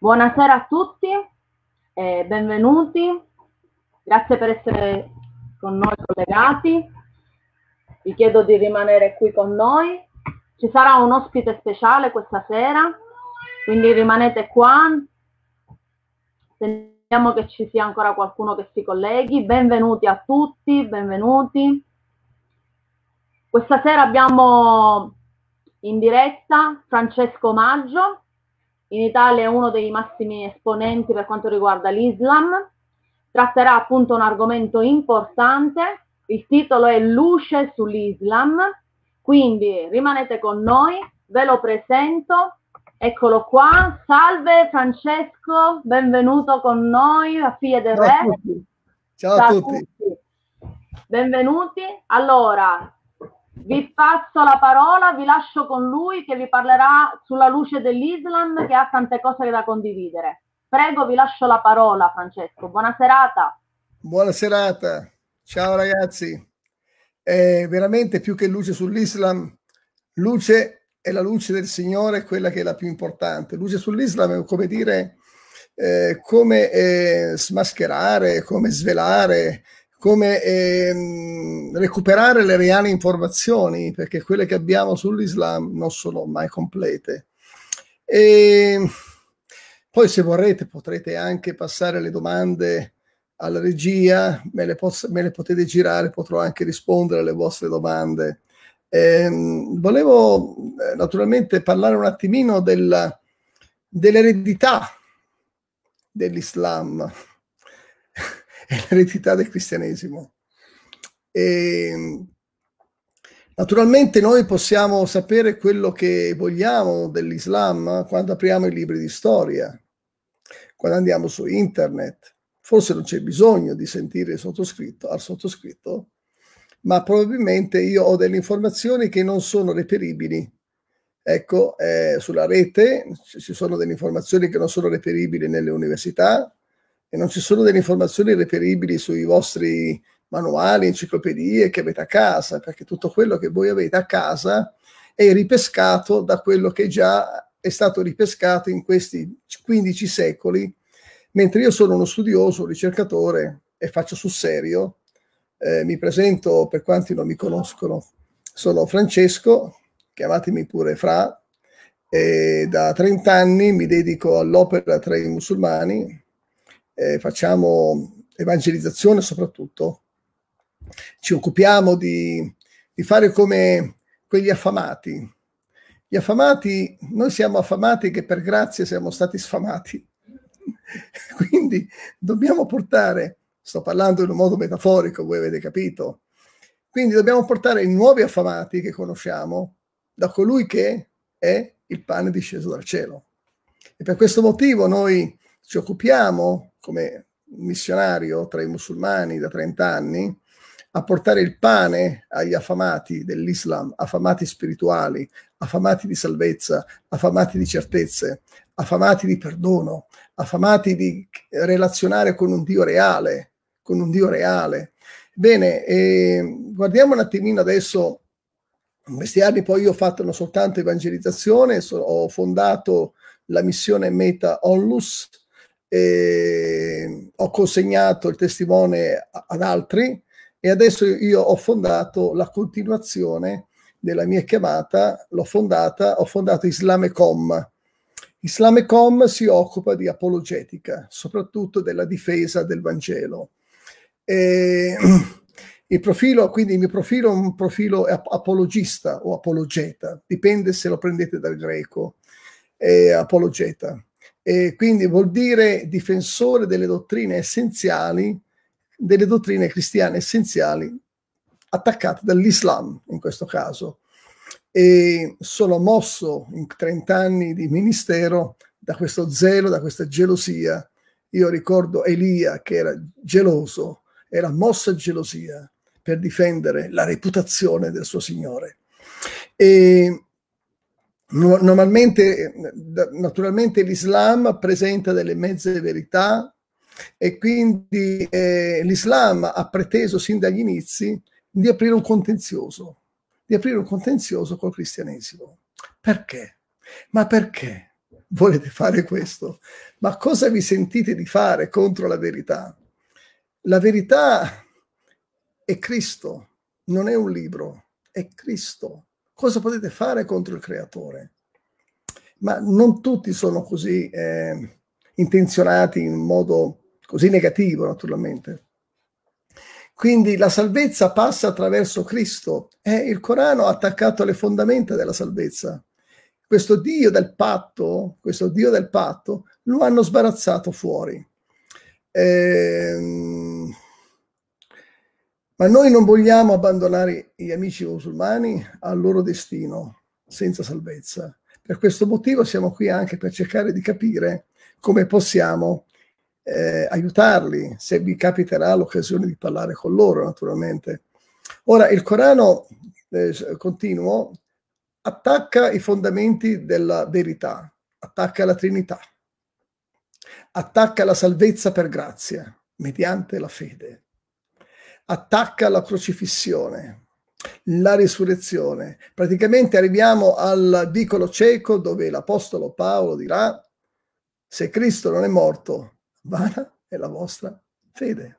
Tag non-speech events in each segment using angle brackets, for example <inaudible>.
Buonasera a tutti, eh, benvenuti, grazie per essere con noi collegati. Vi chiedo di rimanere qui con noi. Ci sarà un ospite speciale questa sera, quindi rimanete qua. Speriamo che ci sia ancora qualcuno che si colleghi. Benvenuti a tutti, benvenuti. Questa sera abbiamo in diretta Francesco Maggio, in Italia è uno dei massimi esponenti per quanto riguarda l'Islam, tratterà appunto un argomento importante, il titolo è Luce sull'Islam, quindi rimanete con noi, ve lo presento, eccolo qua, salve Francesco, benvenuto con noi a Figlie del Ciao Re. a tutti. Ciao a tutti. Benvenuti. Allora, vi passo la parola, vi lascio con lui che vi parlerà sulla luce dell'Islam che ha tante cose da condividere. Prego, vi lascio la parola, Francesco. Buona serata. Buona serata. Ciao ragazzi. È veramente più che luce sull'Islam, luce è la luce del Signore, quella che è la più importante. Luce sull'Islam è come dire, eh, come eh, smascherare, come svelare, come ehm, recuperare le reali informazioni, perché quelle che abbiamo sull'Islam non sono mai complete. E poi se vorrete potrete anche passare le domande alla regia, me le, posso, me le potete girare, potrò anche rispondere alle vostre domande. Ehm, volevo eh, naturalmente parlare un attimino della, dell'eredità dell'Islam e l'eredità del cristianesimo. E, naturalmente noi possiamo sapere quello che vogliamo dell'Islam quando apriamo i libri di storia, quando andiamo su internet. Forse non c'è bisogno di sentire il sottoscritto, al sottoscritto, ma probabilmente io ho delle informazioni che non sono reperibili. Ecco, eh, sulla rete ci sono delle informazioni che non sono reperibili nelle università, e non ci sono delle informazioni reperibili sui vostri manuali, enciclopedie che avete a casa, perché tutto quello che voi avete a casa è ripescato da quello che già è stato ripescato in questi 15 secoli, mentre io sono uno studioso, un ricercatore e faccio sul serio. Eh, mi presento per quanti non mi conoscono. Sono Francesco, chiamatemi pure Fra, e da 30 anni mi dedico all'opera tra i musulmani, eh, facciamo evangelizzazione soprattutto, ci occupiamo di, di fare come quegli affamati. Gli affamati, noi siamo affamati che per grazia siamo stati sfamati. <laughs> Quindi dobbiamo portare, sto parlando in un modo metaforico, voi avete capito, quindi dobbiamo portare i nuovi affamati che conosciamo da colui che è il pane disceso dal cielo. E per questo motivo noi ci occupiamo come missionario tra i musulmani da 30 anni a portare il pane agli affamati dell'Islam, affamati spirituali, affamati di salvezza, affamati di certezze, affamati di perdono, affamati di relazionare con un Dio reale, con un Dio reale. Bene, eh, guardiamo un attimino adesso, in questi anni poi io ho fatto non soltanto evangelizzazione, so, ho fondato la missione Meta Onlus, eh, ho consegnato il testimone ad altri e adesso io ho fondato la continuazione della mia chiamata, l'ho fondata, ho fondato Islamecom. Islamecom si occupa di apologetica, soprattutto della difesa del Vangelo. E, <clears throat> il profilo, quindi il mio profilo è un profilo apologista o apologeta, dipende se lo prendete dal greco, è apologeta e quindi vuol dire difensore delle dottrine essenziali, delle dottrine cristiane essenziali attaccate dall'Islam in questo caso. E sono mosso in 30 anni di ministero da questo zelo, da questa gelosia. Io ricordo Elia che era geloso, era mosso a gelosia per difendere la reputazione del suo Signore. E Normalmente, naturalmente l'Islam presenta delle mezze verità e quindi eh, l'Islam ha preteso sin dagli inizi di aprire un contenzioso, di aprire un contenzioso col cristianesimo. Perché? Ma perché? volete fare questo, ma cosa vi sentite di fare contro la verità? La verità è Cristo, non è un libro, è Cristo. Cosa potete fare contro il creatore? Ma non tutti sono così eh, intenzionati in modo così negativo, naturalmente. Quindi la salvezza passa attraverso Cristo e il Corano ha attaccato alle fondamenta della salvezza. Questo Dio del patto, questo Dio del patto, lo hanno sbarazzato fuori. Ehm, ma noi non vogliamo abbandonare gli amici musulmani al loro destino senza salvezza. Per questo motivo siamo qui anche per cercare di capire come possiamo eh, aiutarli, se vi capiterà l'occasione di parlare con loro, naturalmente. Ora, il Corano, eh, continuo, attacca i fondamenti della verità, attacca la Trinità, attacca la salvezza per grazia, mediante la fede, attacca la crocifissione, la risurrezione. Praticamente arriviamo al vicolo cieco dove l'Apostolo Paolo dirà, se Cristo non è morto, vana è la vostra fede.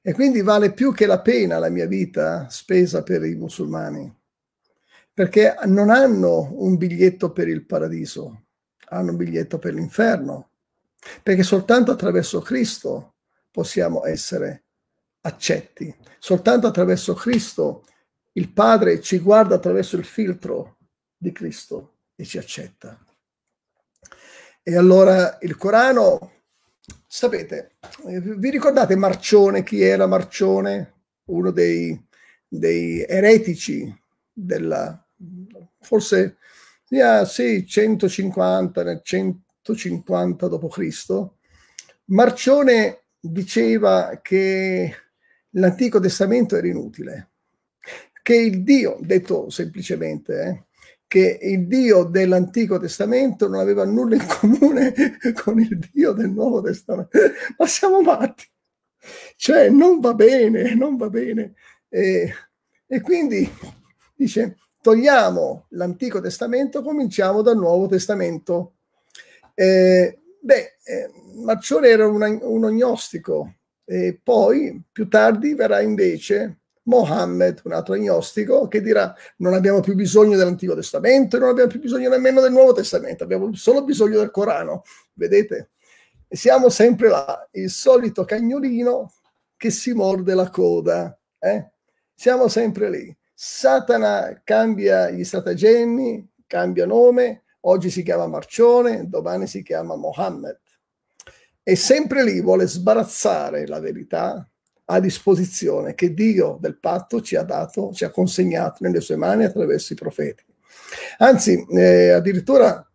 E quindi vale più che la pena la mia vita spesa per i musulmani, perché non hanno un biglietto per il paradiso, hanno un biglietto per l'inferno, perché soltanto attraverso Cristo possiamo essere accetti, soltanto attraverso Cristo il Padre ci guarda attraverso il filtro di Cristo e ci accetta. E allora il Corano Sapete, eh, vi ricordate Marcione? Chi era Marcione? Uno dei, dei eretici della, forse yeah, sì, 150, nel 150 d.C. Marcione diceva che l'Antico Testamento era inutile, che il Dio, detto semplicemente, eh, che il Dio dell'Antico Testamento non aveva nulla in comune <laughs> con il Dio del Nuovo Testamento. Ma siamo matti. Cioè, non va bene, non va bene. E, e quindi dice, togliamo l'Antico Testamento, cominciamo dal Nuovo Testamento. Eh, beh, eh, Marcione era un, un agnostico e poi più tardi verrà invece Mohammed, un altro agnostico, che dirà non abbiamo più bisogno dell'Antico Testamento non abbiamo più bisogno nemmeno del Nuovo Testamento, abbiamo solo bisogno del Corano. Vedete? E siamo sempre là, il solito cagnolino che si morde la coda. Eh? Siamo sempre lì. Satana cambia gli stratagemmi, cambia nome, oggi si chiama Marcione, domani si chiama Mohammed. E sempre lì vuole sbarazzare la verità, a disposizione che Dio del patto ci ha dato, ci ha consegnato nelle sue mani attraverso i profeti. Anzi, eh, addirittura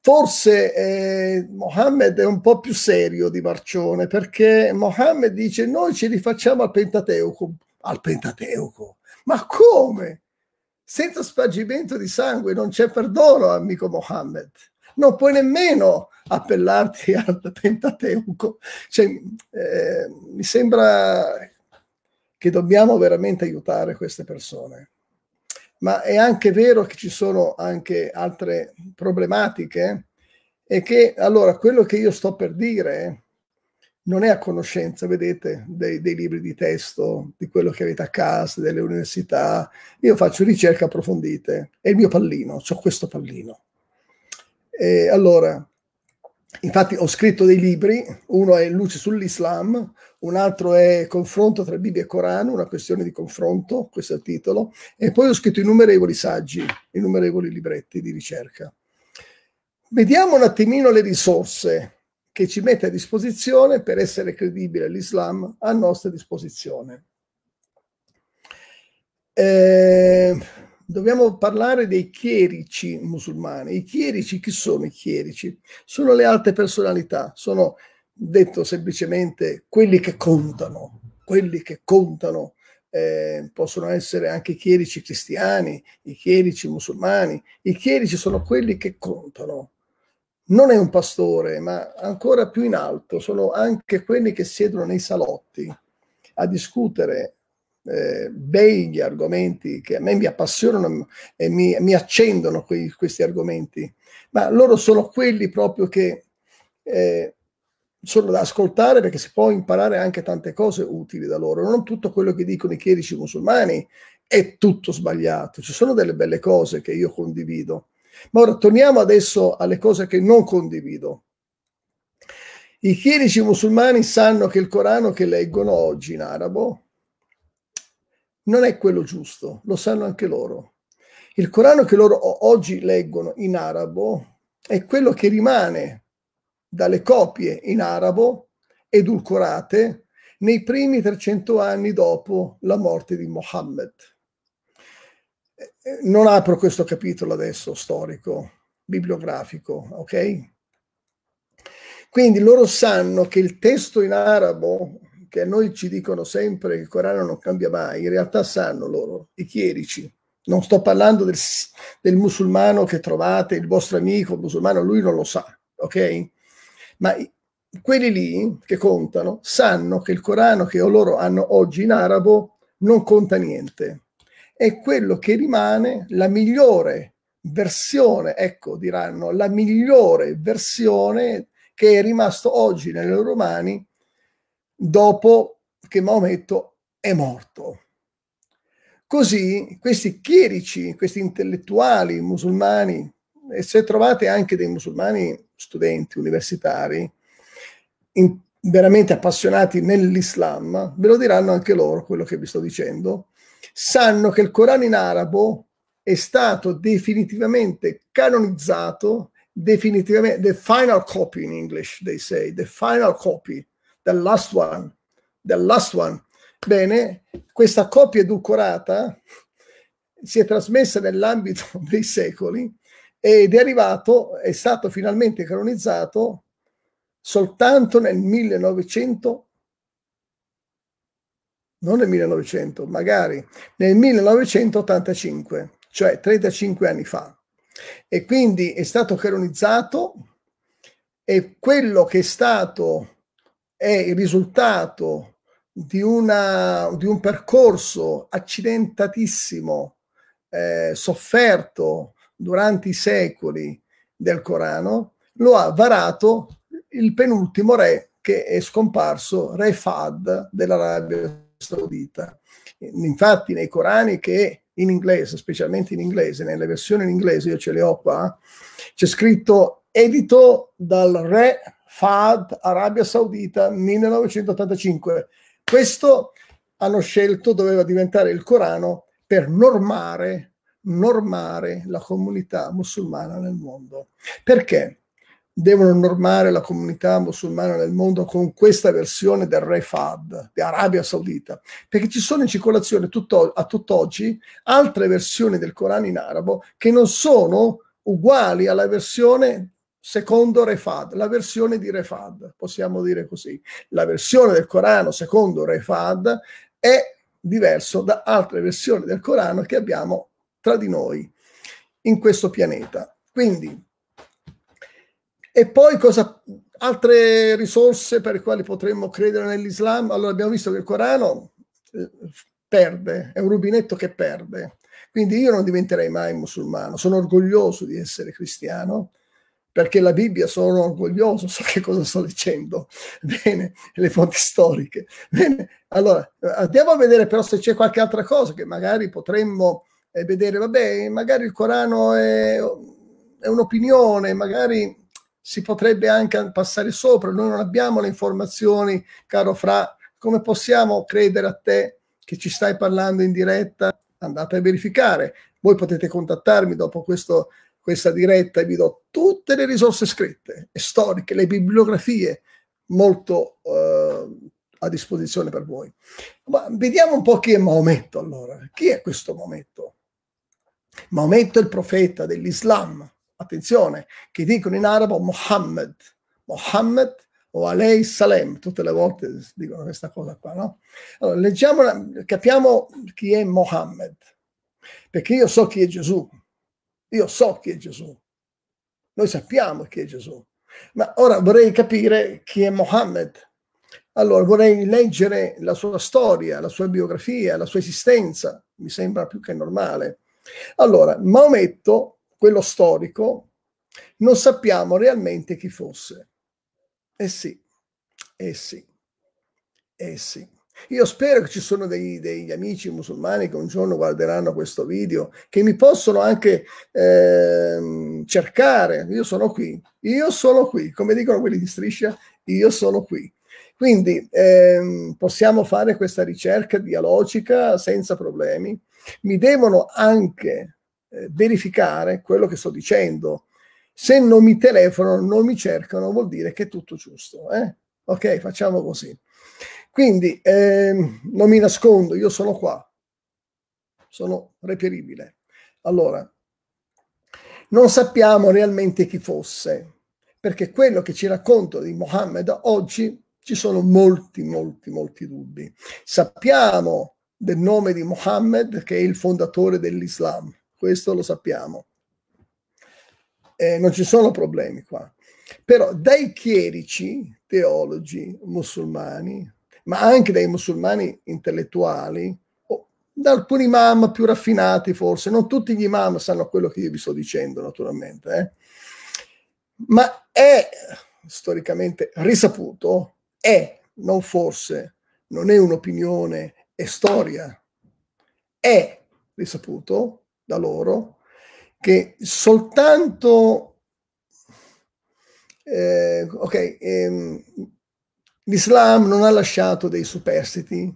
forse eh, Mohammed è un po' più serio di Marcione perché Mohammed dice noi ci rifacciamo al Pentateuco. Al Pentateuco? Ma come? Senza spargimento di sangue non c'è perdono, amico Mohammed. Non puoi nemmeno appellarti <laughs> al Pentateuco. Cioè, eh, mi sembra che dobbiamo veramente aiutare queste persone. Ma è anche vero che ci sono anche altre problematiche e che allora quello che io sto per dire non è a conoscenza, vedete, dei, dei, libri di testo, di quello che avete a casa, delle università. Io faccio ricerche approfondite. È il mio pallino, ho questo pallino. E allora, Infatti ho scritto dei libri, uno è Luce sull'Islam, un altro è Confronto tra Bibbia e Corano, una questione di confronto, questo è il titolo, e poi ho scritto innumerevoli saggi, innumerevoli libretti di ricerca. Vediamo un attimino le risorse che ci mette a disposizione per essere credibile l'Islam a nostra disposizione. Eh, dobbiamo parlare dei chierici musulmani. I chierici, chi sono i chierici? Sono le alte personalità, sono, detto semplicemente, quelli che contano, quelli che contano. Eh, possono essere anche i chierici cristiani, i chierici musulmani. I chierici sono quelli che contano. Non è un pastore, ma ancora più in alto, sono anche quelli che siedono nei salotti a discutere eh, begli argomenti che a me mi appassionano e mi, mi accendono quei, questi argomenti, ma loro sono quelli proprio che eh, sono da ascoltare perché si può imparare anche tante cose utili da loro. Non tutto quello che dicono i chierici musulmani è tutto sbagliato, ci sono delle belle cose che io condivido. Ma ora torniamo adesso alle cose che non condivido. I chierici musulmani sanno che il Corano che leggono oggi in arabo non è quello giusto, lo sanno anche loro. Il Corano che loro oggi leggono in arabo è quello che rimane dalle copie in arabo edulcorate nei primi 300 anni dopo la morte di Mohammed. Non apro questo capitolo adesso storico, bibliografico, ok? Quindi loro sanno che il testo in arabo, che a noi ci dicono sempre che il Corano non cambia mai, in realtà sanno loro, i chierici. Non sto parlando del, del musulmano che trovate, il vostro amico musulmano, lui non lo sa, ok? ma quelli lì che contano sanno che il Corano che loro hanno oggi in arabo non conta niente. È quello che rimane la migliore versione, ecco diranno, la migliore versione che è rimasto oggi nelle loro mani dopo che Maometto è morto. Così questi chierici, questi intellettuali musulmani, e se trovate anche dei musulmani studenti universitari in, veramente appassionati nell'Islam, ve lo diranno anche loro quello che vi sto dicendo, sanno che il Corano in arabo è stato definitivamente canonizzato, definitivamente, the final copy in English, they say, the final copy, the last one, the last one. Bene, questa copia edulcorata si è trasmessa nell'ambito <laughs> dei secoli ed è arrivato, è stato finalmente canonizzato soltanto nel 1900, non nel 1900, magari nel 1985, cioè 35 anni fa. E quindi è stato canonizzato e quello che è stato è il risultato di, una, di un percorso accidentatissimo, eh, sofferto, durante i secoli del Corano, lo ha varato il penultimo re che è scomparso, re Fad dell'Arabia Saudita. Infatti nei Corani che in inglese, specialmente in inglese, nelle versioni in inglese, io ce le ho qua, c'è scritto edito dal re Fad Arabia Saudita 1985. Questo hanno scelto doveva diventare il Corano per normare normare la comunità musulmana nel mondo. Perché devono normare la comunità musulmana nel mondo con questa versione del Re Fad di Arabia Saudita? Perché ci sono in circolazione tutto, a tutt'oggi altre versioni del Corano in arabo che non sono uguali alla versione secondo Refad, la versione di Refad, possiamo dire così. La versione del Corano secondo Refad è diverso da altre versioni del Corano che abbiamo tra di noi in questo pianeta. Quindi, e poi cosa, altre risorse per le quali potremmo credere nell'Islam? Allora abbiamo visto che il Corano eh, perde, è un rubinetto che perde. Quindi io non diventerei mai musulmano, sono orgoglioso di essere cristiano, perché la Bibbia sono orgoglioso, so che cosa sto dicendo, bene, le fonti storiche. Bene, allora andiamo a vedere però se c'è qualche altra cosa che magari potremmo e vedere, vabbè, magari il Corano è, è un'opinione, magari si potrebbe anche passare sopra, noi non abbiamo le informazioni, caro Fra, come possiamo credere a te che ci stai parlando in diretta? Andate a verificare. Voi potete contattarmi dopo questo, questa diretta e vi do tutte le risorse scritte e storiche, le bibliografie molto eh, a disposizione per voi. Ma vediamo un po' chi è Maometto allora. Chi è questo Maometto? Maometto è il profeta dell'Islam, attenzione, che dicono in arabo Muhammad, Muhammad o Alei Salem, tutte le volte dicono questa cosa qua, no? Allora, leggiamo, capiamo chi è Muhammad, perché io so chi è Gesù, io so chi è Gesù, noi sappiamo chi è Gesù, ma ora vorrei capire chi è Muhammad. Allora vorrei leggere la sua storia, la sua biografia, la sua esistenza, mi sembra più che normale. Allora, Maometto, quello storico, non sappiamo realmente chi fosse. Eh sì, eh sì, eh sì. Io spero che ci sono dei, degli amici musulmani che un giorno guarderanno questo video, che mi possono anche eh, cercare. Io sono qui, io sono qui, come dicono quelli di striscia, io sono qui. Quindi ehm, possiamo fare questa ricerca dialogica senza problemi. Mi devono anche eh, verificare quello che sto dicendo. Se non mi telefonano, non mi cercano, vuol dire che è tutto giusto. Eh? Ok, facciamo così. Quindi ehm, non mi nascondo, io sono qua, sono reperibile. Allora, non sappiamo realmente chi fosse, perché quello che ci racconta di Mohammed oggi ci sono molti, molti, molti dubbi. Sappiamo del nome di Mohammed che è il fondatore dell'Islam, questo lo sappiamo. Eh, non ci sono problemi qua. Però dai chierici, teologi musulmani, ma anche dai musulmani intellettuali, o da alcuni imam più raffinati forse, non tutti gli imam sanno quello che io vi sto dicendo naturalmente, eh? ma è storicamente risaputo è, non forse, non è un'opinione, è storia, è risaputo da loro che soltanto, eh, ok, ehm, l'Islam non ha lasciato dei superstiti,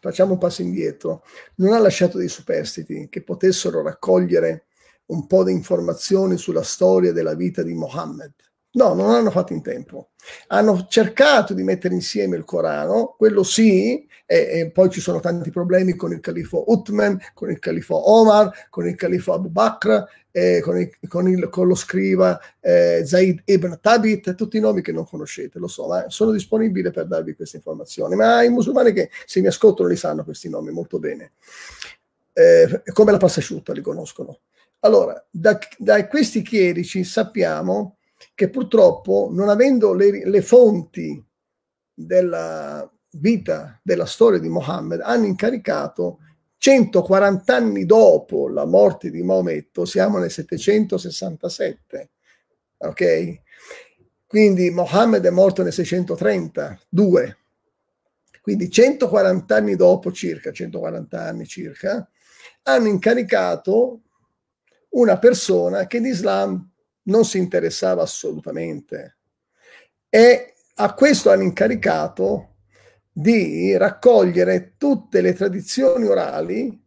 facciamo un passo indietro, non ha lasciato dei superstiti che potessero raccogliere un po' di informazioni sulla storia della vita di Mohammed. No, non hanno fatto in tempo. Hanno cercato di mettere insieme il Corano, quello sì, e, e poi ci sono tanti problemi con il califo Uthman, con il califo Omar, con il califo Abu Bakr, eh, con, il, con, il, con, lo scriva eh, Zaid ibn Tabit, tutti i nomi che non conoscete, lo so, ma sono disponibile per darvi queste informazioni. Ma i musulmani che se mi ascoltano li sanno questi nomi molto bene. Eh, come la pasta asciutta li conoscono. Allora, da, da questi chierici sappiamo che purtroppo, non avendo le, le fonti della vita, della storia di Mohammed, hanno incaricato 140 anni dopo la morte di Maometto, siamo nel 767, ok? Quindi Mohammed è morto nel 632, quindi 140 anni dopo, circa 140 anni circa, hanno incaricato una persona che l'Islam non si interessava assolutamente e a questo hanno incaricato di raccogliere tutte le tradizioni orali,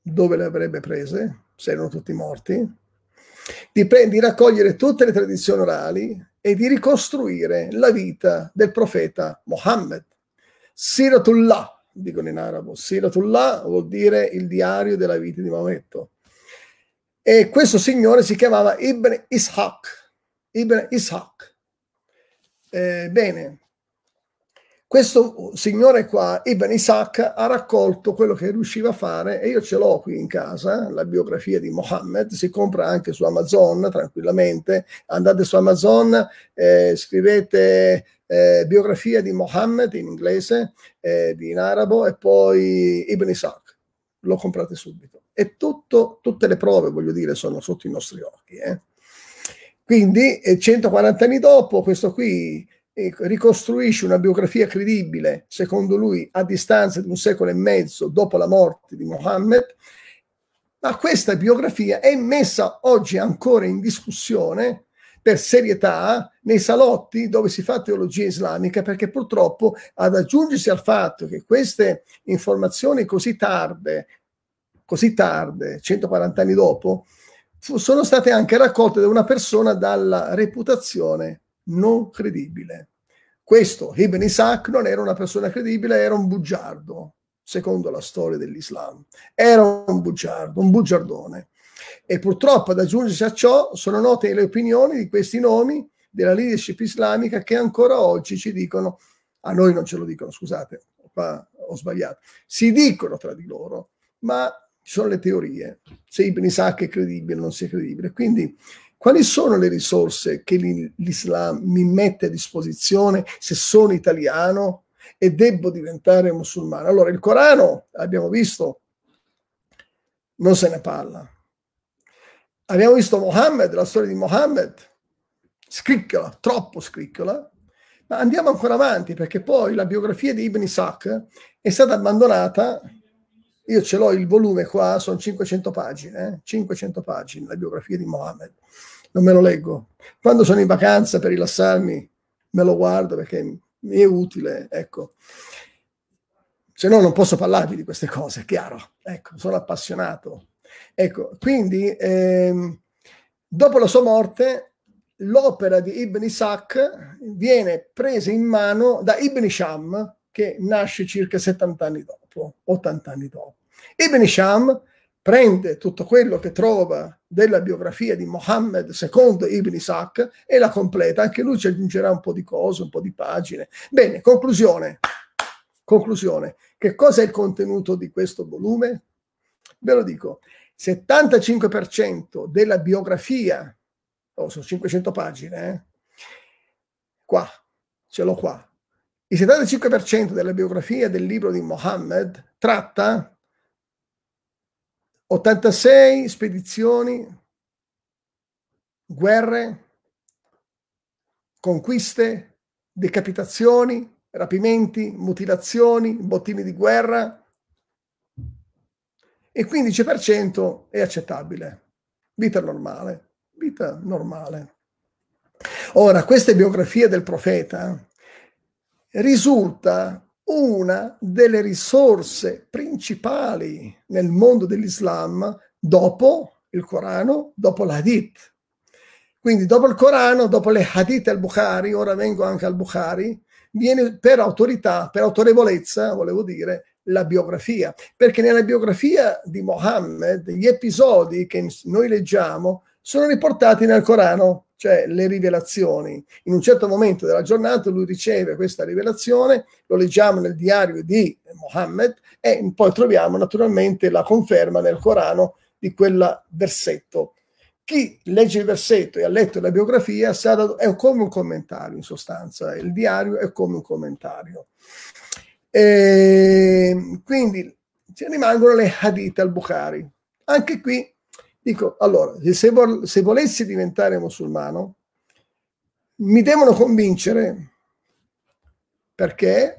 dove le avrebbe prese, se erano tutti morti, di, pre- di raccogliere tutte le tradizioni orali e di ricostruire la vita del profeta Mohammed. Siratullah, dicono in arabo, Siratullah vuol dire il diario della vita di Maometto. E questo signore si chiamava Ibn Ishaq. Ibn Ishaq. Eh, bene, questo signore qua, Ibn Ishaq, ha raccolto quello che riusciva a fare e io ce l'ho qui in casa, la biografia di Mohammed, si compra anche su Amazon tranquillamente, andate su Amazon, eh, scrivete eh, biografia di Mohammed in inglese, eh, in arabo e poi Ibn Ishaq, lo comprate subito e tutto, tutte le prove, voglio dire, sono sotto i nostri occhi. Eh. Quindi, 140 anni dopo, questo qui eh, ricostruisce una biografia credibile, secondo lui, a distanza di un secolo e mezzo dopo la morte di Mohammed, ma questa biografia è messa oggi ancora in discussione per serietà nei salotti dove si fa teologia islamica, perché purtroppo ad aggiungersi al fatto che queste informazioni così tarde così tarde, 140 anni dopo, sono state anche raccolte da una persona dalla reputazione non credibile. Questo Ibn Isaac non era una persona credibile, era un bugiardo, secondo la storia dell'Islam. Era un bugiardo, un bugiardone. E purtroppo ad aggiungersi a ciò sono note le opinioni di questi nomi della leadership islamica che ancora oggi ci dicono, a noi non ce lo dicono, scusate, qua ho sbagliato, si dicono tra di loro, ma ci sono le teorie, se Ibn Isaac è credibile o non sia credibile. Quindi quali sono le risorse che l'Islam mi mette a disposizione se sono italiano? e debbo diventare musulmano. Allora, il Corano, abbiamo visto, non se ne parla. Abbiamo visto Mohammed, la storia di Mohammed, scricchiola, troppo scricchiola, ma andiamo ancora avanti perché poi la biografia di Ibn Isaac è stata abbandonata. Io ce l'ho il volume qua, sono 500 pagine, eh? 500 pagine, la biografia di Mohammed. Non me lo leggo. Quando sono in vacanza per rilassarmi, me lo guardo perché mi è utile, ecco. Se no non posso parlarvi di queste cose, chiaro. Ecco, sono appassionato. Ecco, quindi ehm, dopo la sua morte l'opera di Ibn Ishaq viene presa in mano da Ibn Sham che nasce circa 70 anni dopo, 80 anni dopo. Ibn Sham prende tutto quello che trova della biografia di Mohammed secondo Ibn Ishaq e la completa, anche lui ci aggiungerà un po' di cose, un po' di pagine. Bene, conclusione. Conclusione. Che cosa è il contenuto di questo volume? Ve lo dico. 75% della biografia, oh, sono 500 pagine, eh? qua, ce l'ho qua. Il 75% della biografia del libro di Mohammed tratta 86 spedizioni, guerre, conquiste, decapitazioni, rapimenti, mutilazioni, bottini di guerra e 15% è accettabile. Vita normale, vita normale. Ora, queste biografie del profeta risulta una delle risorse principali nel mondo dell'Islam dopo il Corano, dopo l'Hadith. Quindi dopo il Corano, dopo le Hadith al-Bukhari, ora vengo anche al Bukhari, viene per autorità, per autorevolezza, volevo dire, la biografia. Perché nella biografia di Mohammed gli episodi che noi leggiamo sono riportati nel Corano cioè le rivelazioni. In un certo momento della giornata lui riceve questa rivelazione, lo leggiamo nel diario di Mohammed e poi troviamo naturalmente la conferma nel Corano di quel versetto. Chi legge il versetto e ha letto la biografia è come un commentario in sostanza, il diario è come un commentario. E quindi ci rimangono le hadith al-Bukhari. Anche qui Dico, allora, se, vol- se volessi diventare musulmano, mi devono convincere. Perché,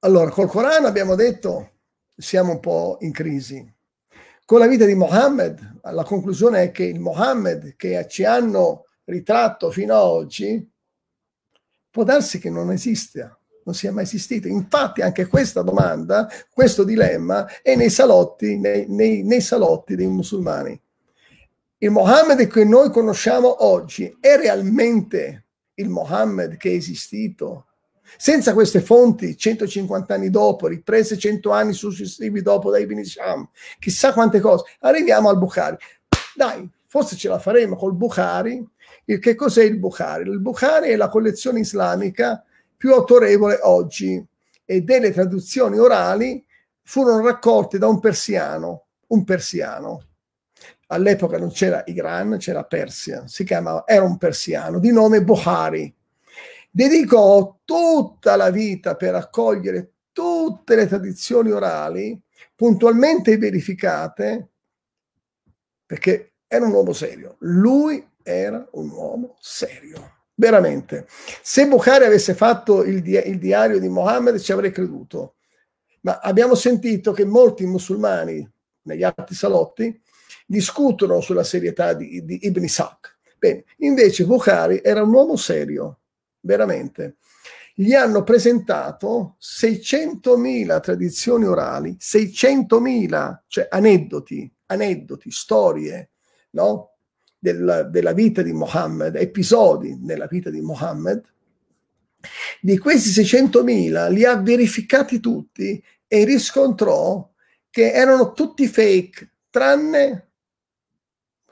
allora, col Corano abbiamo detto siamo un po' in crisi. Con la vita di Mohammed, la conclusione è che il Mohammed che ci hanno ritratto fino ad oggi può darsi che non esista non sia mai esistito. Infatti anche questa domanda, questo dilemma è nei salotti, nei, nei, nei salotti dei musulmani. Il Mohammed che noi conosciamo oggi è realmente il Mohammed che è esistito? Senza queste fonti, 150 anni dopo, riprese 100 anni successivi dopo da Ibn Isham, chissà quante cose, arriviamo al Bukhari. Dai, forse ce la faremo col Bukhari. che cos'è il Bukhari? Il Bukhari è la collezione islamica più autorevole oggi e delle traduzioni orali furono raccolte da un persiano, un persiano. All'epoca non c'era Iran, c'era Persia, si chiamava, era un persiano di nome Buhari. Dedicò tutta la vita per raccogliere tutte le tradizioni orali puntualmente verificate perché era un uomo serio. Lui era un uomo serio. Veramente. Se Bukhari avesse fatto il, di- il diario di Mohammed ci avrei creduto. Ma abbiamo sentito che molti musulmani negli altri salotti discutono sulla serietà di, di Ibn Ishaq. Bene, invece Bukhari era un uomo serio, veramente. Gli hanno presentato 600.000 tradizioni orali, 600.000, cioè aneddoti, aneddoti, storie, no? Della, della vita di Mohammed, episodi nella vita di Mohammed, di questi 600.000 li ha verificati tutti e riscontrò che erano tutti fake, tranne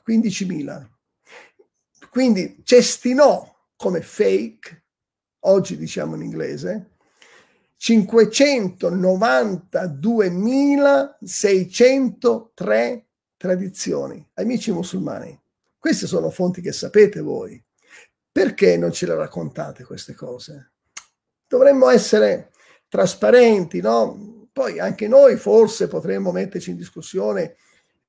15.000. Quindi cestinò come fake, oggi diciamo in inglese, 592.603 tradizioni. Amici musulmani, queste sono fonti che sapete voi. Perché non ce le raccontate queste cose? dovremmo essere trasparenti, no? Poi anche noi forse potremmo metterci in discussione,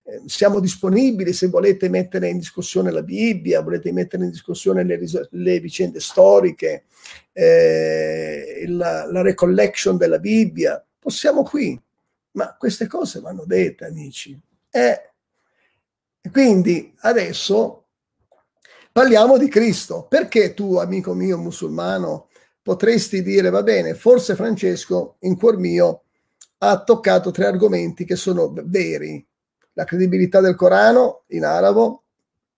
eh, siamo disponibili se volete mettere in discussione la Bibbia, volete mettere in discussione le, le vicende storiche, eh, la, la recollection della Bibbia, possiamo qui, ma queste cose vanno dette, amici. Eh, quindi adesso parliamo di Cristo. Perché tu, amico mio musulmano, potresti dire, va bene, forse Francesco in cuor mio ha toccato tre argomenti che sono veri. La credibilità del Corano in arabo,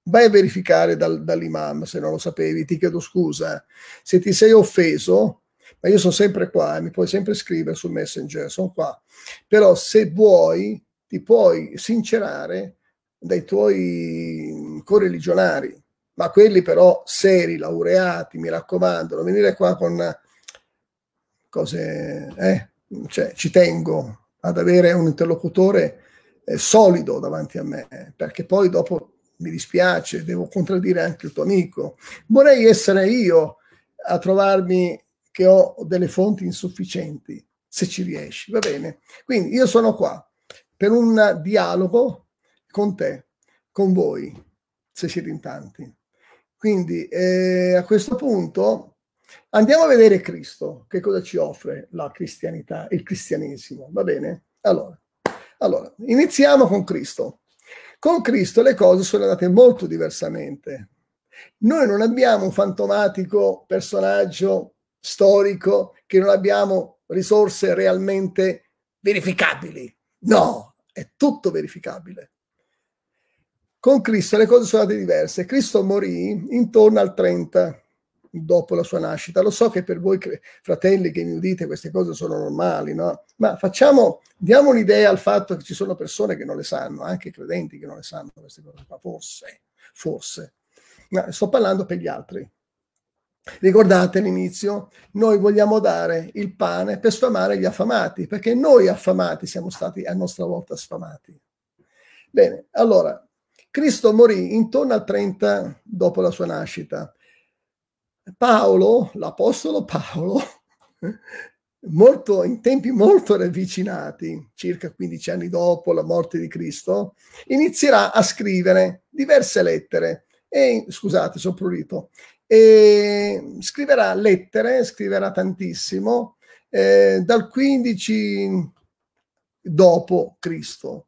vai a verificare dal, dall'imam se non lo sapevi, ti chiedo scusa. Se ti sei offeso, ma io sono sempre qua, mi puoi sempre scrivere sul messenger, sono qua. Però se vuoi, ti puoi sincerare dai tuoi correligionari, ma quelli però seri, laureati, mi raccomando, non venire qua con cose, eh? cioè, ci tengo ad avere un interlocutore eh, solido davanti a me, perché poi dopo mi dispiace, devo contraddire anche il tuo amico. Vorrei essere io a trovarmi che ho delle fonti insufficienti, se ci riesci, va bene? Quindi io sono qua per un dialogo con te, con voi, se siete in tanti. Quindi eh, a questo punto andiamo a vedere Cristo, che cosa ci offre la cristianità, il cristianesimo, va bene? Allora, allora iniziamo con Cristo. Con Cristo le cose sono andate molto diversamente. Noi non abbiamo un fantomatico personaggio storico che non abbiamo risorse realmente verificabili. No, è tutto verificabile. Con Cristo le cose sono andate diverse. Cristo morì intorno al 30 dopo la sua nascita. Lo so che per voi fratelli che mi udite queste cose sono normali, no? Ma facciamo, diamo un'idea al fatto che ci sono persone che non le sanno, anche credenti che non le sanno queste cose qua, forse, forse. Ma sto parlando per gli altri. Ricordate all'inizio, noi vogliamo dare il pane per sfamare gli affamati, perché noi affamati siamo stati a nostra volta sfamati. Bene, allora, Cristo morì intorno al 30 dopo la sua nascita. Paolo, l'apostolo Paolo, <laughs> molto, in tempi molto ravvicinati, circa 15 anni dopo la morte di Cristo, inizierà a scrivere diverse lettere. E, scusate, sono prurito. E scriverà lettere, scriverà tantissimo, eh, dal 15 dopo Cristo.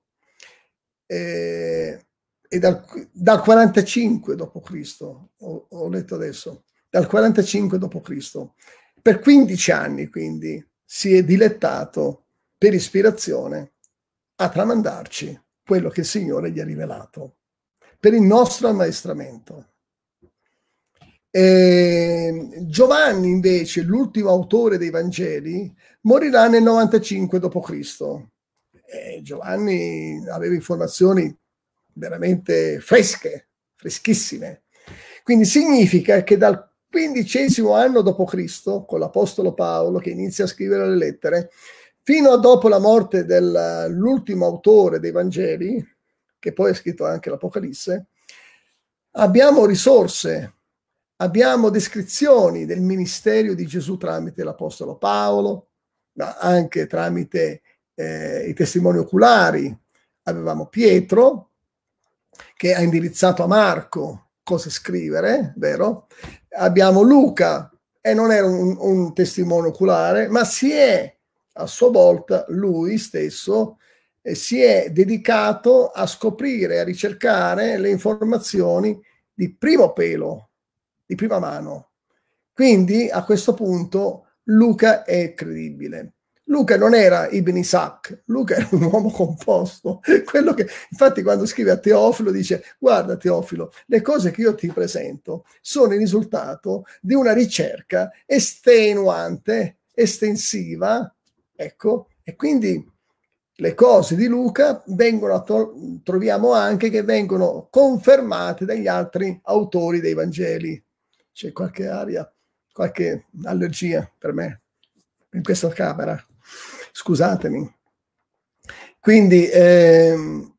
Eh, e dal, dal 45 d.C., ho, ho letto adesso, dal 45 d.C., per 15 anni quindi si è dilettato per ispirazione a tramandarci quello che il Signore gli ha rivelato per il nostro ammaestramento. E Giovanni invece, l'ultimo autore dei Vangeli, morirà nel 95 d.C. E Giovanni aveva informazioni veramente fresche, freschissime. Quindi significa che dal quindicesimo anno d.C., con l'Apostolo Paolo che inizia a scrivere le lettere, fino a dopo la morte dell'ultimo autore dei Vangeli, che poi ha scritto anche l'Apocalisse, abbiamo risorse, abbiamo descrizioni del ministero di Gesù tramite l'Apostolo Paolo, ma anche tramite eh, i testimoni oculari. Avevamo Pietro, che ha indirizzato a Marco cosa scrivere, vero? Abbiamo Luca, e non era un, un testimone oculare, ma si è a sua volta lui stesso eh, si è dedicato a scoprire, a ricercare le informazioni di primo pelo, di prima mano. Quindi a questo punto Luca è credibile. Luca non era Ibn Isaac, Luca era un uomo composto. <laughs> Quello che, infatti, quando scrive a Teofilo dice: Guarda, Teofilo, le cose che io ti presento sono il risultato di una ricerca estenuante, estensiva, ecco, e quindi le cose di Luca vengono, troviamo anche che vengono confermate dagli altri autori dei Vangeli. C'è qualche aria, qualche allergia per me in questa camera scusatemi. Quindi, ehm,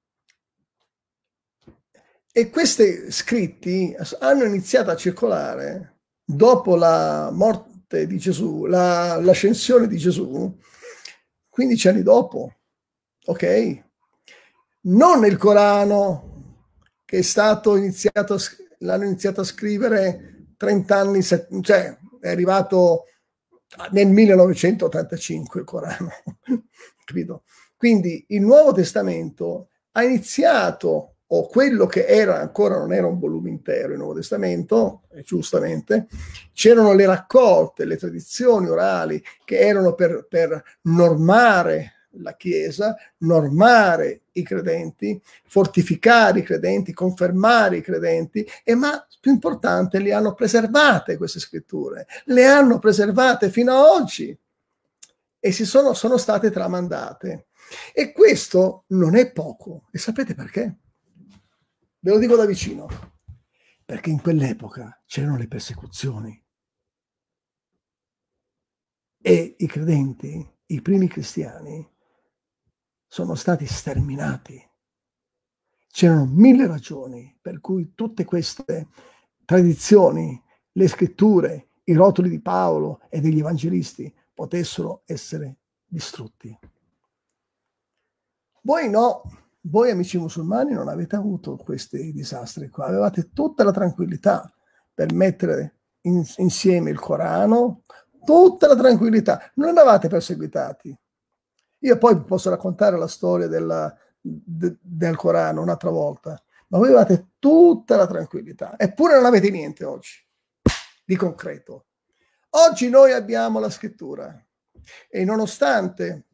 e questi scritti hanno iniziato a circolare dopo la morte, di Gesù, la, l'ascensione di Gesù, 15 anni dopo, ok? Non il Corano che è stato iniziato, l'hanno iniziato a scrivere 30 anni, cioè è arrivato nel 1985 il Corano, <laughs> capito? Quindi il Nuovo Testamento ha iniziato o quello che era ancora non era un volume intero il Nuovo Testamento, giustamente, c'erano le raccolte, le tradizioni orali che erano per, per normare la Chiesa, normare i credenti, fortificare i credenti, confermare i credenti, e ma più importante, le hanno preservate queste scritture, le hanno preservate fino a oggi e si sono, sono state tramandate. E questo non è poco. E sapete perché? Ve lo dico da vicino, perché in quell'epoca c'erano le persecuzioni e i credenti, i primi cristiani, sono stati sterminati. C'erano mille ragioni per cui tutte queste tradizioni, le scritture, i rotoli di Paolo e degli evangelisti potessero essere distrutti. Voi no, voi amici musulmani non avete avuto questi disastri qua, avevate tutta la tranquillità per mettere in, insieme il Corano, tutta la tranquillità, non eravate perseguitati. Io poi posso raccontare la storia della, de, del Corano un'altra volta, ma voi avevate tutta la tranquillità, eppure non avete niente oggi di concreto. Oggi noi abbiamo la scrittura e nonostante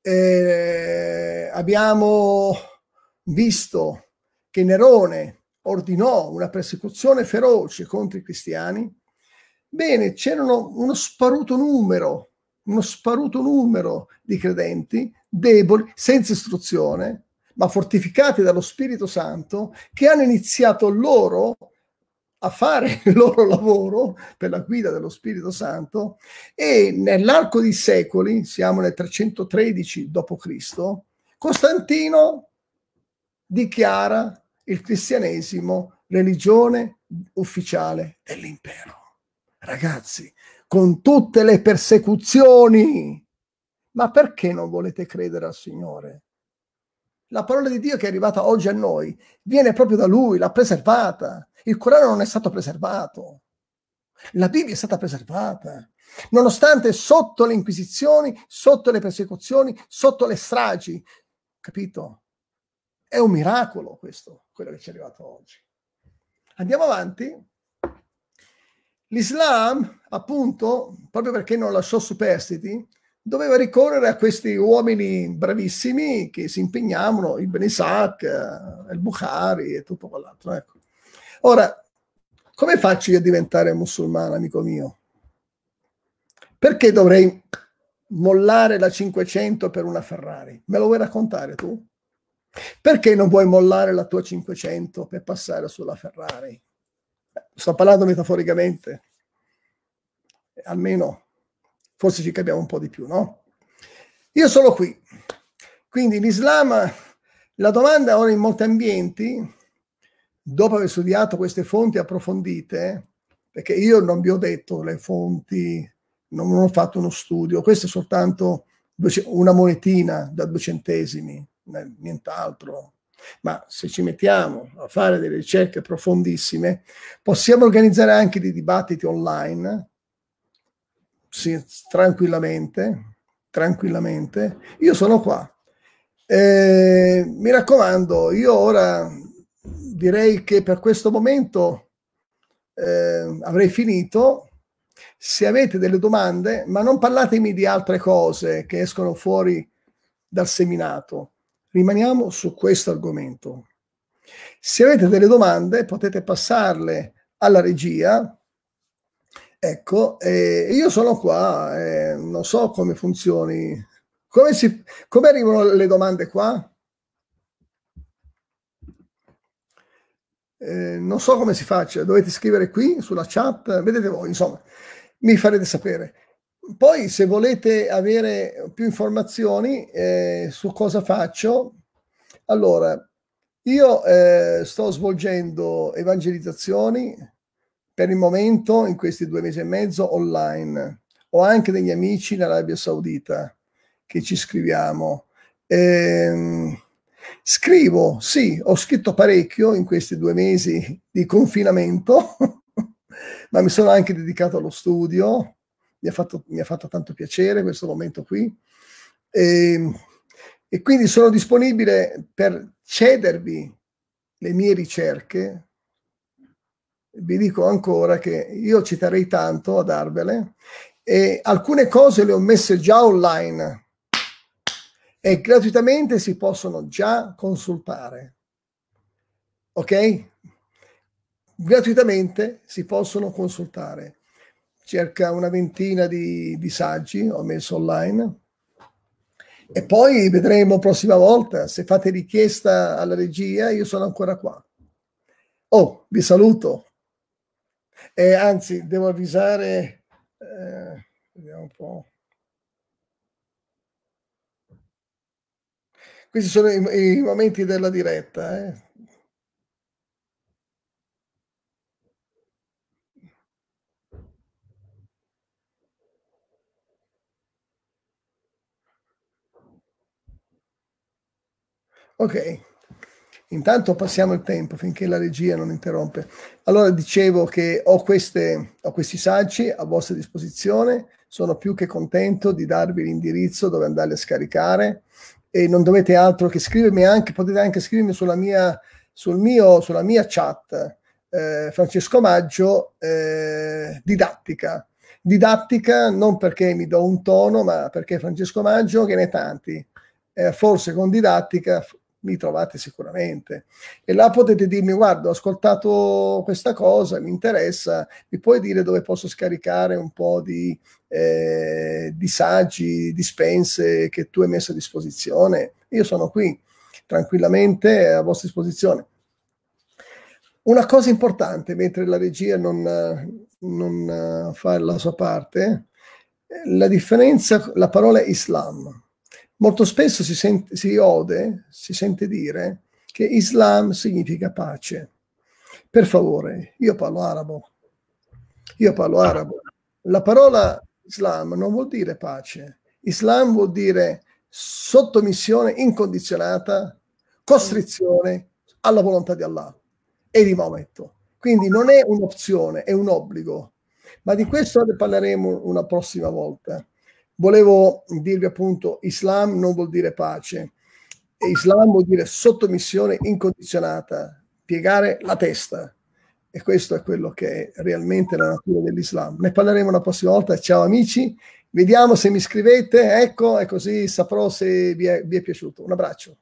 eh, abbiamo visto che Nerone ordinò una persecuzione feroce contro i cristiani, bene, c'erano uno sparuto numero, uno sparuto numero di credenti deboli, senza istruzione, ma fortificati dallo Spirito Santo, che hanno iniziato loro a fare <laughs> il loro lavoro per la guida dello Spirito Santo e nell'arco di secoli, siamo nel 313 d.C., Costantino dichiara il cristianesimo religione ufficiale dell'impero. Ragazzi, con tutte le persecuzioni, ma perché non volete credere al Signore? La parola di Dio che è arrivata oggi a noi viene proprio da Lui, l'ha preservata. Il Corano non è stato preservato. La Bibbia è stata preservata. Nonostante sotto le inquisizioni, sotto le persecuzioni, sotto le stragi. Capito? È un miracolo questo, quello che ci è arrivato oggi. Andiamo avanti. L'Islam, appunto, proprio perché non lasciò superstiti, doveva ricorrere a questi uomini bravissimi che si impegnavano, Ibn Isaac, eh, il Bukhari e tutto quell'altro. Ecco. Ora, come faccio io a diventare musulmano, amico mio? Perché dovrei mollare la 500 per una Ferrari? Me lo vuoi raccontare tu? Perché non vuoi mollare la tua 500 per passare sulla Ferrari? Sto parlando metaforicamente. Almeno, forse ci capiamo un po' di più, no? Io sono qui. Quindi l'Islam, la domanda ora in molti ambienti dopo aver studiato queste fonti approfondite, perché io non vi ho detto le fonti, non ho fatto uno studio, questo è soltanto una monetina da due centesimi, nient'altro. Ma se ci mettiamo a fare delle ricerche profondissime, possiamo organizzare anche dei dibattiti online, sì, tranquillamente, tranquillamente. Io sono qua. Eh, mi raccomando, io ora direi che per questo momento eh, avrei finito. Se avete delle domande, ma non parlatemi di altre cose che escono fuori dal seminato, rimaniamo su questo argomento. Se avete delle domande, potete passarle alla regia. Ecco, eh, io sono qua, eh, non so come funzioni. Come, si, come arrivano le domande qua? Eh, non so come si faccia, dovete scrivere qui sulla chat, vedete voi, insomma, mi farete sapere. Poi se volete avere più informazioni eh, su cosa faccio, allora io eh, sto svolgendo evangelizzazioni per il momento, in questi due mesi e mezzo, online. Ho anche degli amici in Arabia Saudita che ci scriviamo. Ehm, scrivo, sì, ho scritto parecchio in questi due mesi di confinamento, <laughs> ma mi sono anche dedicato allo studio. Mi ha fatto, mi ha fatto tanto piacere questo momento qui. E, ehm, e quindi sono disponibile per cedervi le mie ricerche vi dico ancora che io ci terrei tanto a darvele e alcune cose le ho messe già online e gratuitamente si possono già consultare. Ok? Gratuitamente si possono consultare. Circa una ventina di, di saggi ho messo online. E poi vedremo prossima volta. Se fate richiesta alla regia, io sono ancora qua. Oh, vi saluto. E anzi, devo avvisare, eh, vediamo un po'. Questi sono i, i momenti della diretta. Eh. Ok. Intanto passiamo il tempo finché la regia non interrompe. Allora dicevo che ho, queste, ho questi saggi a vostra disposizione, sono più che contento di darvi l'indirizzo dove andarli a scaricare e non dovete altro che scrivermi anche, potete anche scrivermi sulla mia, sul mio, sulla mia chat, eh, Francesco Maggio, eh, didattica. Didattica non perché mi do un tono, ma perché Francesco Maggio che ne tanti. Eh, forse con didattica mi trovate sicuramente. E là potete dirmi, guarda, ho ascoltato questa cosa, mi interessa, mi puoi dire dove posso scaricare un po' di, eh, di saggi, dispense che tu hai messo a disposizione? Io sono qui, tranquillamente a vostra disposizione. Una cosa importante, mentre la regia non, non fa la sua parte, la differenza, la parola Islam Molto spesso si, sente, si ode, si sente dire che Islam significa pace. Per favore, io parlo arabo. Io parlo arabo. La parola Islam non vuol dire pace. Islam vuol dire sottomissione incondizionata, costrizione alla volontà di Allah e di Maometto. Quindi non è un'opzione, è un obbligo. Ma di questo ne parleremo una prossima volta. Volevo dirvi appunto, Islam non vuol dire pace, Islam vuol dire sottomissione incondizionata, piegare la testa. E questo è quello che è realmente la natura dell'Islam. Ne parleremo la prossima volta. Ciao amici, vediamo se mi scrivete, ecco, e così saprò se vi è, vi è piaciuto. Un abbraccio.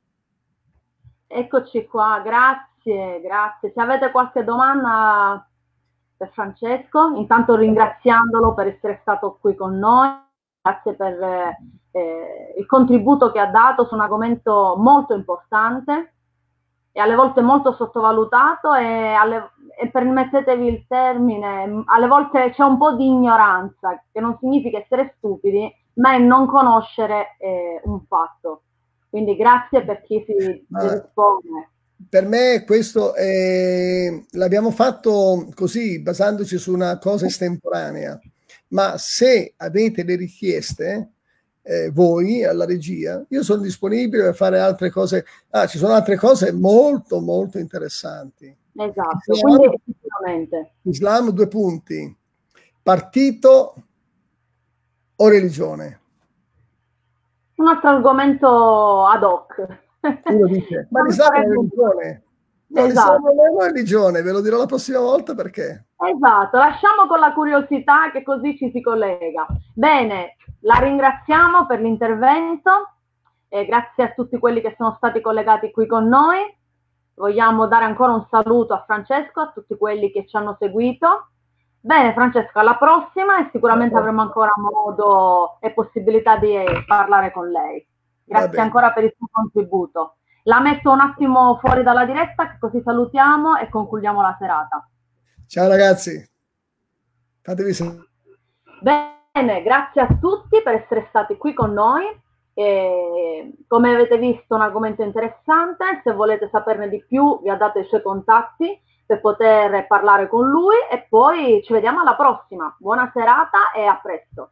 Eccoci qua, grazie, grazie. Se avete qualche domanda per Francesco, intanto ringraziandolo per essere stato qui con noi grazie per eh, il contributo che ha dato su un argomento molto importante e alle volte molto sottovalutato e, alle, e permettetevi il termine, alle volte c'è un po' di ignoranza, che non significa essere stupidi, ma è non conoscere eh, un fatto. Quindi grazie per chi si dispone. Per me questo è, l'abbiamo fatto così, basandoci su una cosa estemporanea ma se avete le richieste, eh, voi alla regia, io sono disponibile per fare altre cose. Ah, ci sono altre cose molto, molto interessanti. Esatto, Islam, quindi sicuramente. Islam, due punti. Partito o religione? Un altro argomento ad hoc. Uno dice, ma l'Islam è religione. Esatto. non è una religione, ve lo dirò la prossima volta perché. Esatto, lasciamo con la curiosità che così ci si collega. Bene, la ringraziamo per l'intervento, e grazie a tutti quelli che sono stati collegati qui con noi. Vogliamo dare ancora un saluto a Francesco, a tutti quelli che ci hanno seguito. Bene Francesco, alla prossima e sicuramente avremo ancora modo e possibilità di parlare con lei. Grazie ancora per il suo contributo. La metto un attimo fuori dalla diretta, così salutiamo e concludiamo la serata. Ciao ragazzi, fatevi sentire. Bene, grazie a tutti per essere stati qui con noi. E, come avete visto, un argomento interessante. Se volete saperne di più, vi ha dato i suoi contatti per poter parlare con lui e poi ci vediamo alla prossima. Buona serata e a presto.